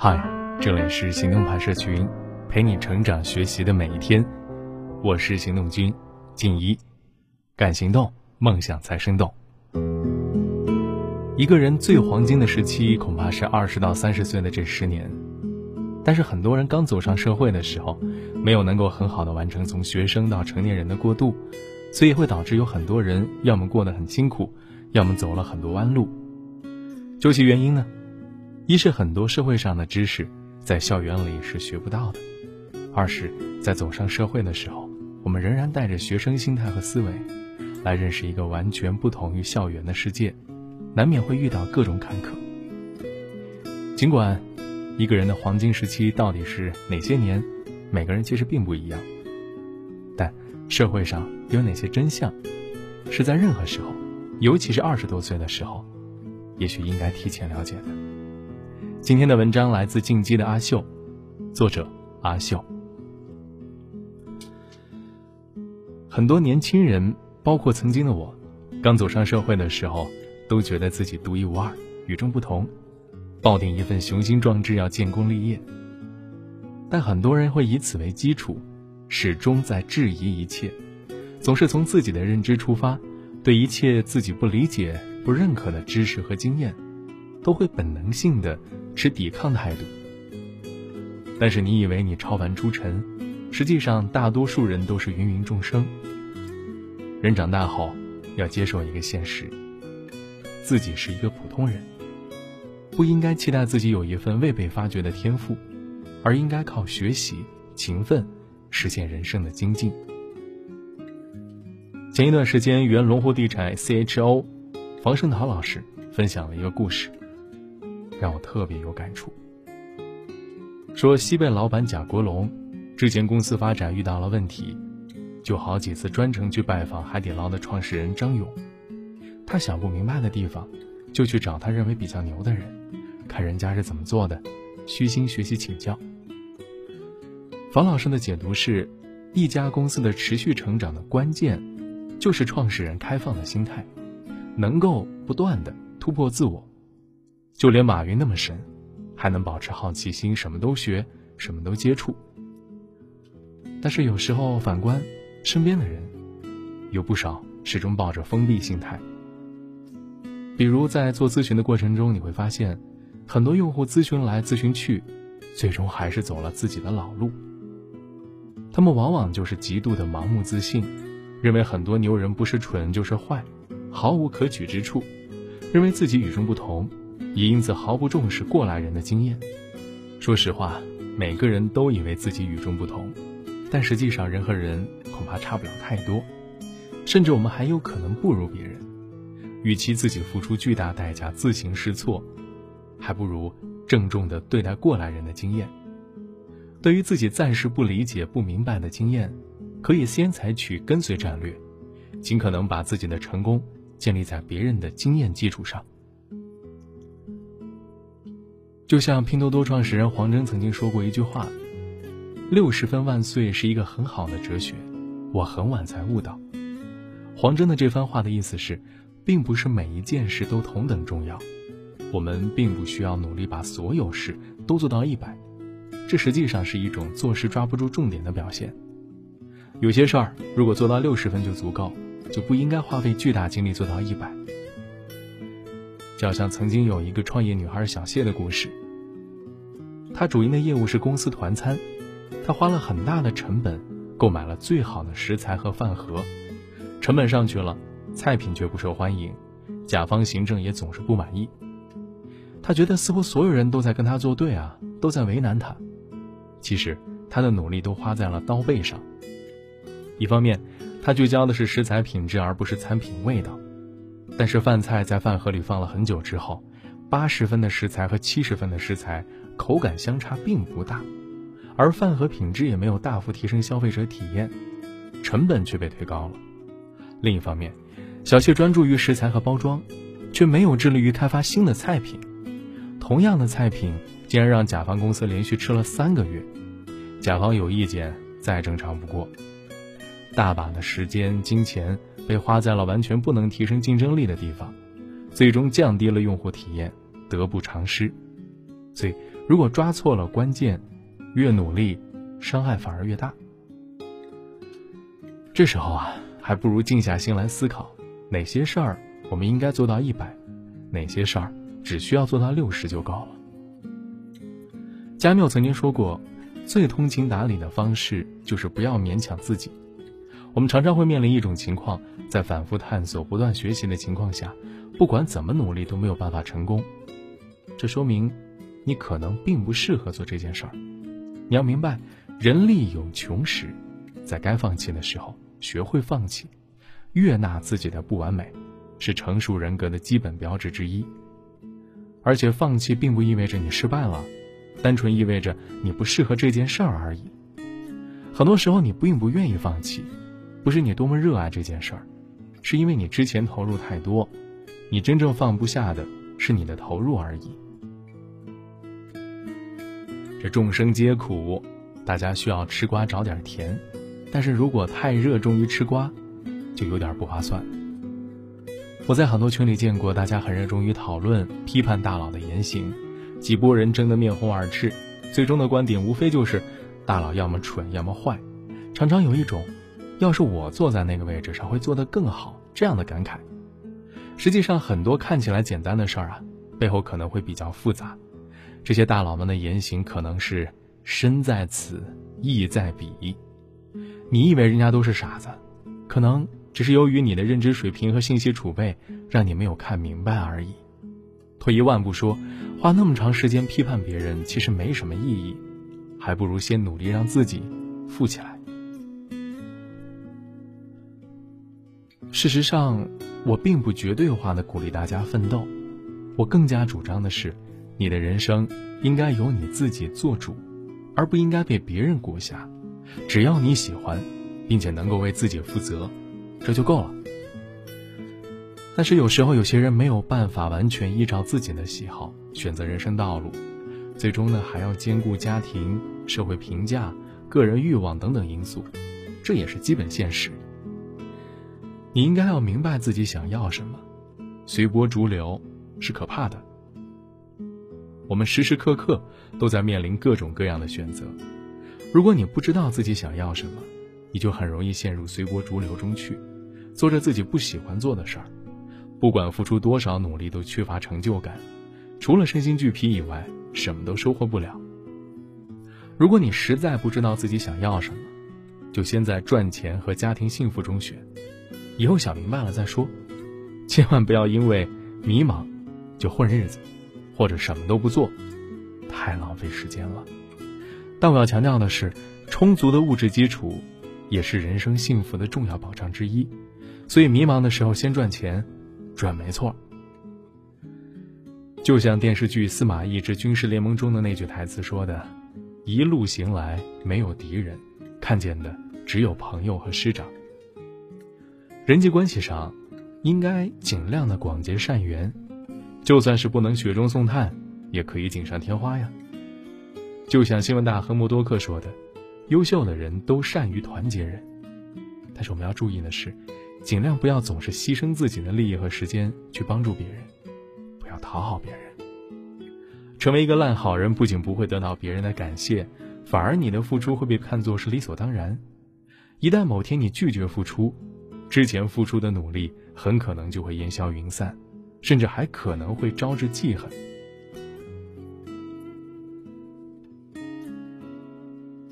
嗨，这里是行动派社群，陪你成长学习的每一天。我是行动君静怡，敢行动，梦想才生动。一个人最黄金的时期，恐怕是二十到三十岁的这十年。但是很多人刚走上社会的时候，没有能够很好的完成从学生到成年人的过渡，所以会导致有很多人要么过得很辛苦，要么走了很多弯路。究其原因呢？一是很多社会上的知识在校园里是学不到的，二是，在走上社会的时候，我们仍然带着学生心态和思维，来认识一个完全不同于校园的世界，难免会遇到各种坎坷。尽管一个人的黄金时期到底是哪些年，每个人其实并不一样，但社会上有哪些真相，是在任何时候，尤其是二十多岁的时候，也许应该提前了解的。今天的文章来自进击的阿秀，作者阿秀。很多年轻人，包括曾经的我，刚走上社会的时候，都觉得自己独一无二、与众不同，抱定一份雄心壮志要建功立业。但很多人会以此为基础，始终在质疑一切，总是从自己的认知出发，对一切自己不理解、不认可的知识和经验。都会本能性的持抵抗态度，但是你以为你超凡出尘，实际上大多数人都是芸芸众生。人长大后要接受一个现实，自己是一个普通人，不应该期待自己有一份未被发掘的天赋，而应该靠学习、勤奋实现人生的精进。前一段时间，原龙湖地产 CHO 房胜涛老师分享了一个故事。让我特别有感触。说西贝老板贾国龙，之前公司发展遇到了问题，就好几次专程去拜访海底捞的创始人张勇。他想不明白的地方，就去找他认为比较牛的人，看人家是怎么做的，虚心学习请教。房老师的解读是，一家公司的持续成长的关键，就是创始人开放的心态，能够不断的突破自我。就连马云那么神，还能保持好奇心，什么都学，什么都接触。但是有时候反观身边的人，有不少始终抱着封闭心态。比如在做咨询的过程中，你会发现，很多用户咨询来咨询去，最终还是走了自己的老路。他们往往就是极度的盲目自信，认为很多牛人不是蠢就是坏，毫无可取之处，认为自己与众不同。也因此毫不重视过来人的经验。说实话，每个人都以为自己与众不同，但实际上人和人恐怕差不了太多，甚至我们还有可能不如别人。与其自己付出巨大代价自行试错，还不如郑重地对待过来人的经验。对于自己暂时不理解、不明白的经验，可以先采取跟随战略，尽可能把自己的成功建立在别人的经验基础上。就像拼多多创始人黄峥曾经说过一句话：“六十分万岁是一个很好的哲学，我很晚才悟到。”黄峥的这番话的意思是，并不是每一件事都同等重要，我们并不需要努力把所有事都做到一百，这实际上是一种做事抓不住重点的表现。有些事儿如果做到六十分就足够，就不应该花费巨大精力做到一百。就好像曾经有一个创业女孩小谢的故事。她主营的业务是公司团餐，她花了很大的成本购买了最好的食材和饭盒，成本上去了，菜品却不受欢迎，甲方行政也总是不满意。她觉得似乎所有人都在跟她作对啊，都在为难她。其实她的努力都花在了刀背上。一方面，她聚焦的是食材品质而不是餐品味道。但是饭菜在饭盒里放了很久之后，八十分的食材和七十分的食材口感相差并不大，而饭盒品质也没有大幅提升消费者体验，成本却被推高了。另一方面，小谢专注于食材和包装，却没有致力于开发新的菜品。同样的菜品竟然让甲方公司连续吃了三个月，甲方有意见再正常不过。大把的时间、金钱。被花在了完全不能提升竞争力的地方，最终降低了用户体验，得不偿失。所以，如果抓错了关键，越努力，伤害反而越大。这时候啊，还不如静下心来思考，哪些事儿我们应该做到一百，哪些事儿只需要做到六十就够了。加缪曾经说过，最通情达理的方式就是不要勉强自己。我们常常会面临一种情况，在反复探索、不断学习的情况下，不管怎么努力都没有办法成功。这说明。你可能并不适合做这件事儿，你要明白，人力有穷时，在该放弃的时候学会放弃，悦纳自己的不完美，是成熟人格的基本标志之一。而且放弃并不意味着你失败了，单纯意味着你不适合这件事儿而已。很多时候你并不愿意放弃，不是你多么热爱这件事儿，是因为你之前投入太多，你真正放不下的是你的投入而已。这众生皆苦，大家需要吃瓜找点甜，但是如果太热衷于吃瓜，就有点不划算。我在很多群里见过，大家很热衷于讨论、批判大佬的言行，几拨人争得面红耳赤，最终的观点无非就是大佬要么蠢，要么坏，常常有一种“要是我坐在那个位置上会做得更好”这样的感慨。实际上，很多看起来简单的事儿啊，背后可能会比较复杂。这些大佬们的言行可能是身在此，意在彼。你以为人家都是傻子，可能只是由于你的认知水平和信息储备让你没有看明白而已。退一万步说，花那么长时间批判别人其实没什么意义，还不如先努力让自己富起来。事实上，我并不绝对化的鼓励大家奋斗，我更加主张的是。你的人生应该由你自己做主，而不应该被别人裹挟。只要你喜欢，并且能够为自己负责，这就够了。但是有时候有些人没有办法完全依照自己的喜好选择人生道路，最终呢还要兼顾家庭、社会评价、个人欲望等等因素，这也是基本现实。你应该要明白自己想要什么，随波逐流是可怕的。我们时时刻刻都在面临各种各样的选择，如果你不知道自己想要什么，你就很容易陷入随波逐流中去，做着自己不喜欢做的事儿，不管付出多少努力都缺乏成就感，除了身心俱疲以外，什么都收获不了。如果你实在不知道自己想要什么，就先在赚钱和家庭幸福中选，以后想明白了再说，千万不要因为迷茫就混日子。或者什么都不做，太浪费时间了。但我要强调的是，充足的物质基础也是人生幸福的重要保障之一。所以迷茫的时候先赚钱，赚没错。就像电视剧《司马懿之军事联盟》中的那句台词说的：“一路行来没有敌人，看见的只有朋友和师长。”人际关系上，应该尽量的广结善缘。就算是不能雪中送炭，也可以锦上添花呀。就像新闻大亨默多克说的：“优秀的人都善于团结人。”但是我们要注意的是，尽量不要总是牺牲自己的利益和时间去帮助别人，不要讨好别人。成为一个烂好人，不仅不会得到别人的感谢，反而你的付出会被看作是理所当然。一旦某天你拒绝付出，之前付出的努力很可能就会烟消云散。甚至还可能会招致记恨。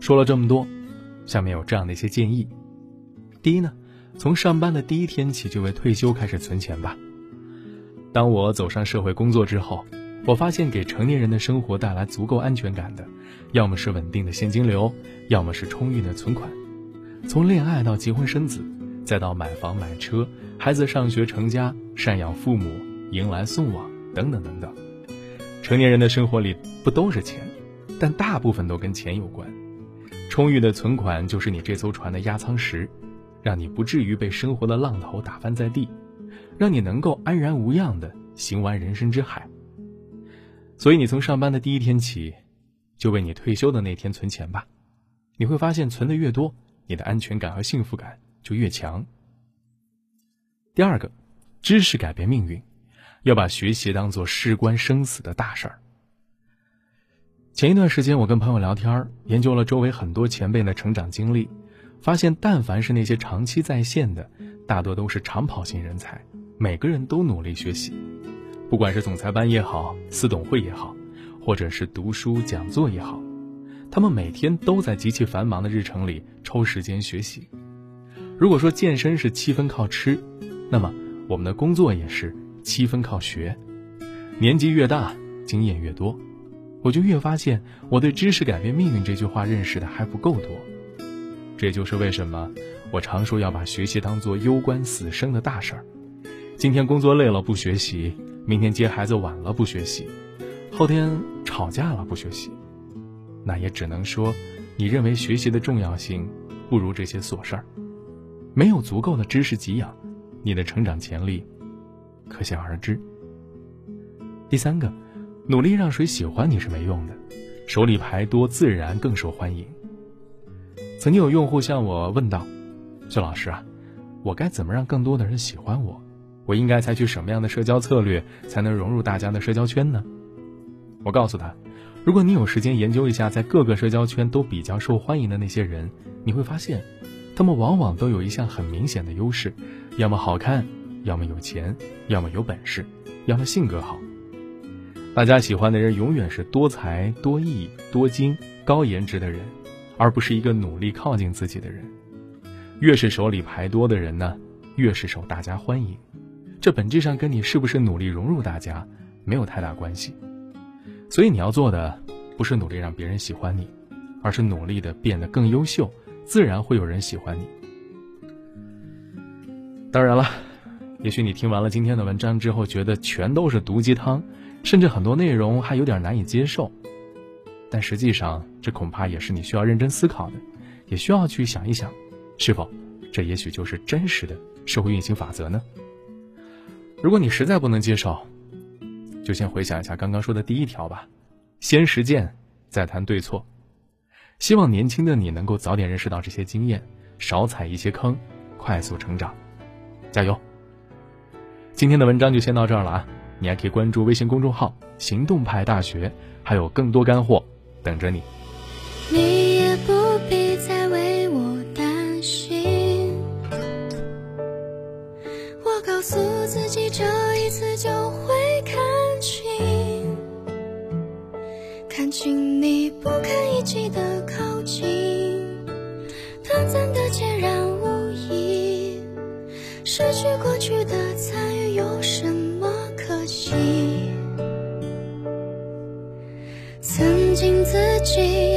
说了这么多，下面有这样的一些建议：第一呢，从上班的第一天起就为退休开始存钱吧。当我走上社会工作之后，我发现给成年人的生活带来足够安全感的，要么是稳定的现金流，要么是充裕的存款。从恋爱到结婚生子，再到买房买车，孩子上学成家，赡养父母。迎来送往等等等等，成年人的生活里不都是钱，但大部分都跟钱有关。充裕的存款就是你这艘船的压舱石，让你不至于被生活的浪头打翻在地，让你能够安然无恙的行完人生之海。所以你从上班的第一天起，就为你退休的那天存钱吧。你会发现，存的越多，你的安全感和幸福感就越强。第二个，知识改变命运。要把学习当做事关生死的大事儿。前一段时间，我跟朋友聊天，研究了周围很多前辈的成长经历，发现但凡是那些长期在线的，大多都是长跑型人才，每个人都努力学习，不管是总裁班也好，私董会也好，或者是读书讲座也好，他们每天都在极其繁忙的日程里抽时间学习。如果说健身是七分靠吃，那么我们的工作也是七分靠学。年纪越大，经验越多。我就越发现，我对“知识改变命运”这句话认识的还不够多。这就是为什么我常说要把学习当做攸关死生的大事儿。今天工作累了不学习，明天接孩子晚了不学习，后天吵架了不学习，那也只能说，你认为学习的重要性不如这些琐事儿。没有足够的知识给养，你的成长潜力可想而知。第三个。努力让谁喜欢你是没用的，手里牌多自然更受欢迎。曾经有用户向我问道：“薛老师啊，我该怎么让更多的人喜欢我？我应该采取什么样的社交策略才能融入大家的社交圈呢？”我告诉他：“如果你有时间研究一下在各个社交圈都比较受欢迎的那些人，你会发现，他们往往都有一项很明显的优势：要么好看，要么有钱，要么有本事，要么性格好。”大家喜欢的人永远是多才多艺、多金、高颜值的人，而不是一个努力靠近自己的人。越是手里牌多的人呢，越是受大家欢迎。这本质上跟你是不是努力融入大家没有太大关系。所以你要做的不是努力让别人喜欢你，而是努力的变得更优秀，自然会有人喜欢你。当然了，也许你听完了今天的文章之后，觉得全都是毒鸡汤。甚至很多内容还有点难以接受，但实际上，这恐怕也是你需要认真思考的，也需要去想一想，是否这也许就是真实的社会运行法则呢？如果你实在不能接受，就先回想一下刚刚说的第一条吧，先实践再谈对错。希望年轻的你能够早点认识到这些经验，少踩一些坑，快速成长，加油！今天的文章就先到这儿了啊。你还可以关注微信公众号“行动派大学”，还有更多干货等着你。你也不必再为我担心，我告诉自己这一次就会看清，看清你不堪一击的失去过去的参与有什么可惜？曾经自己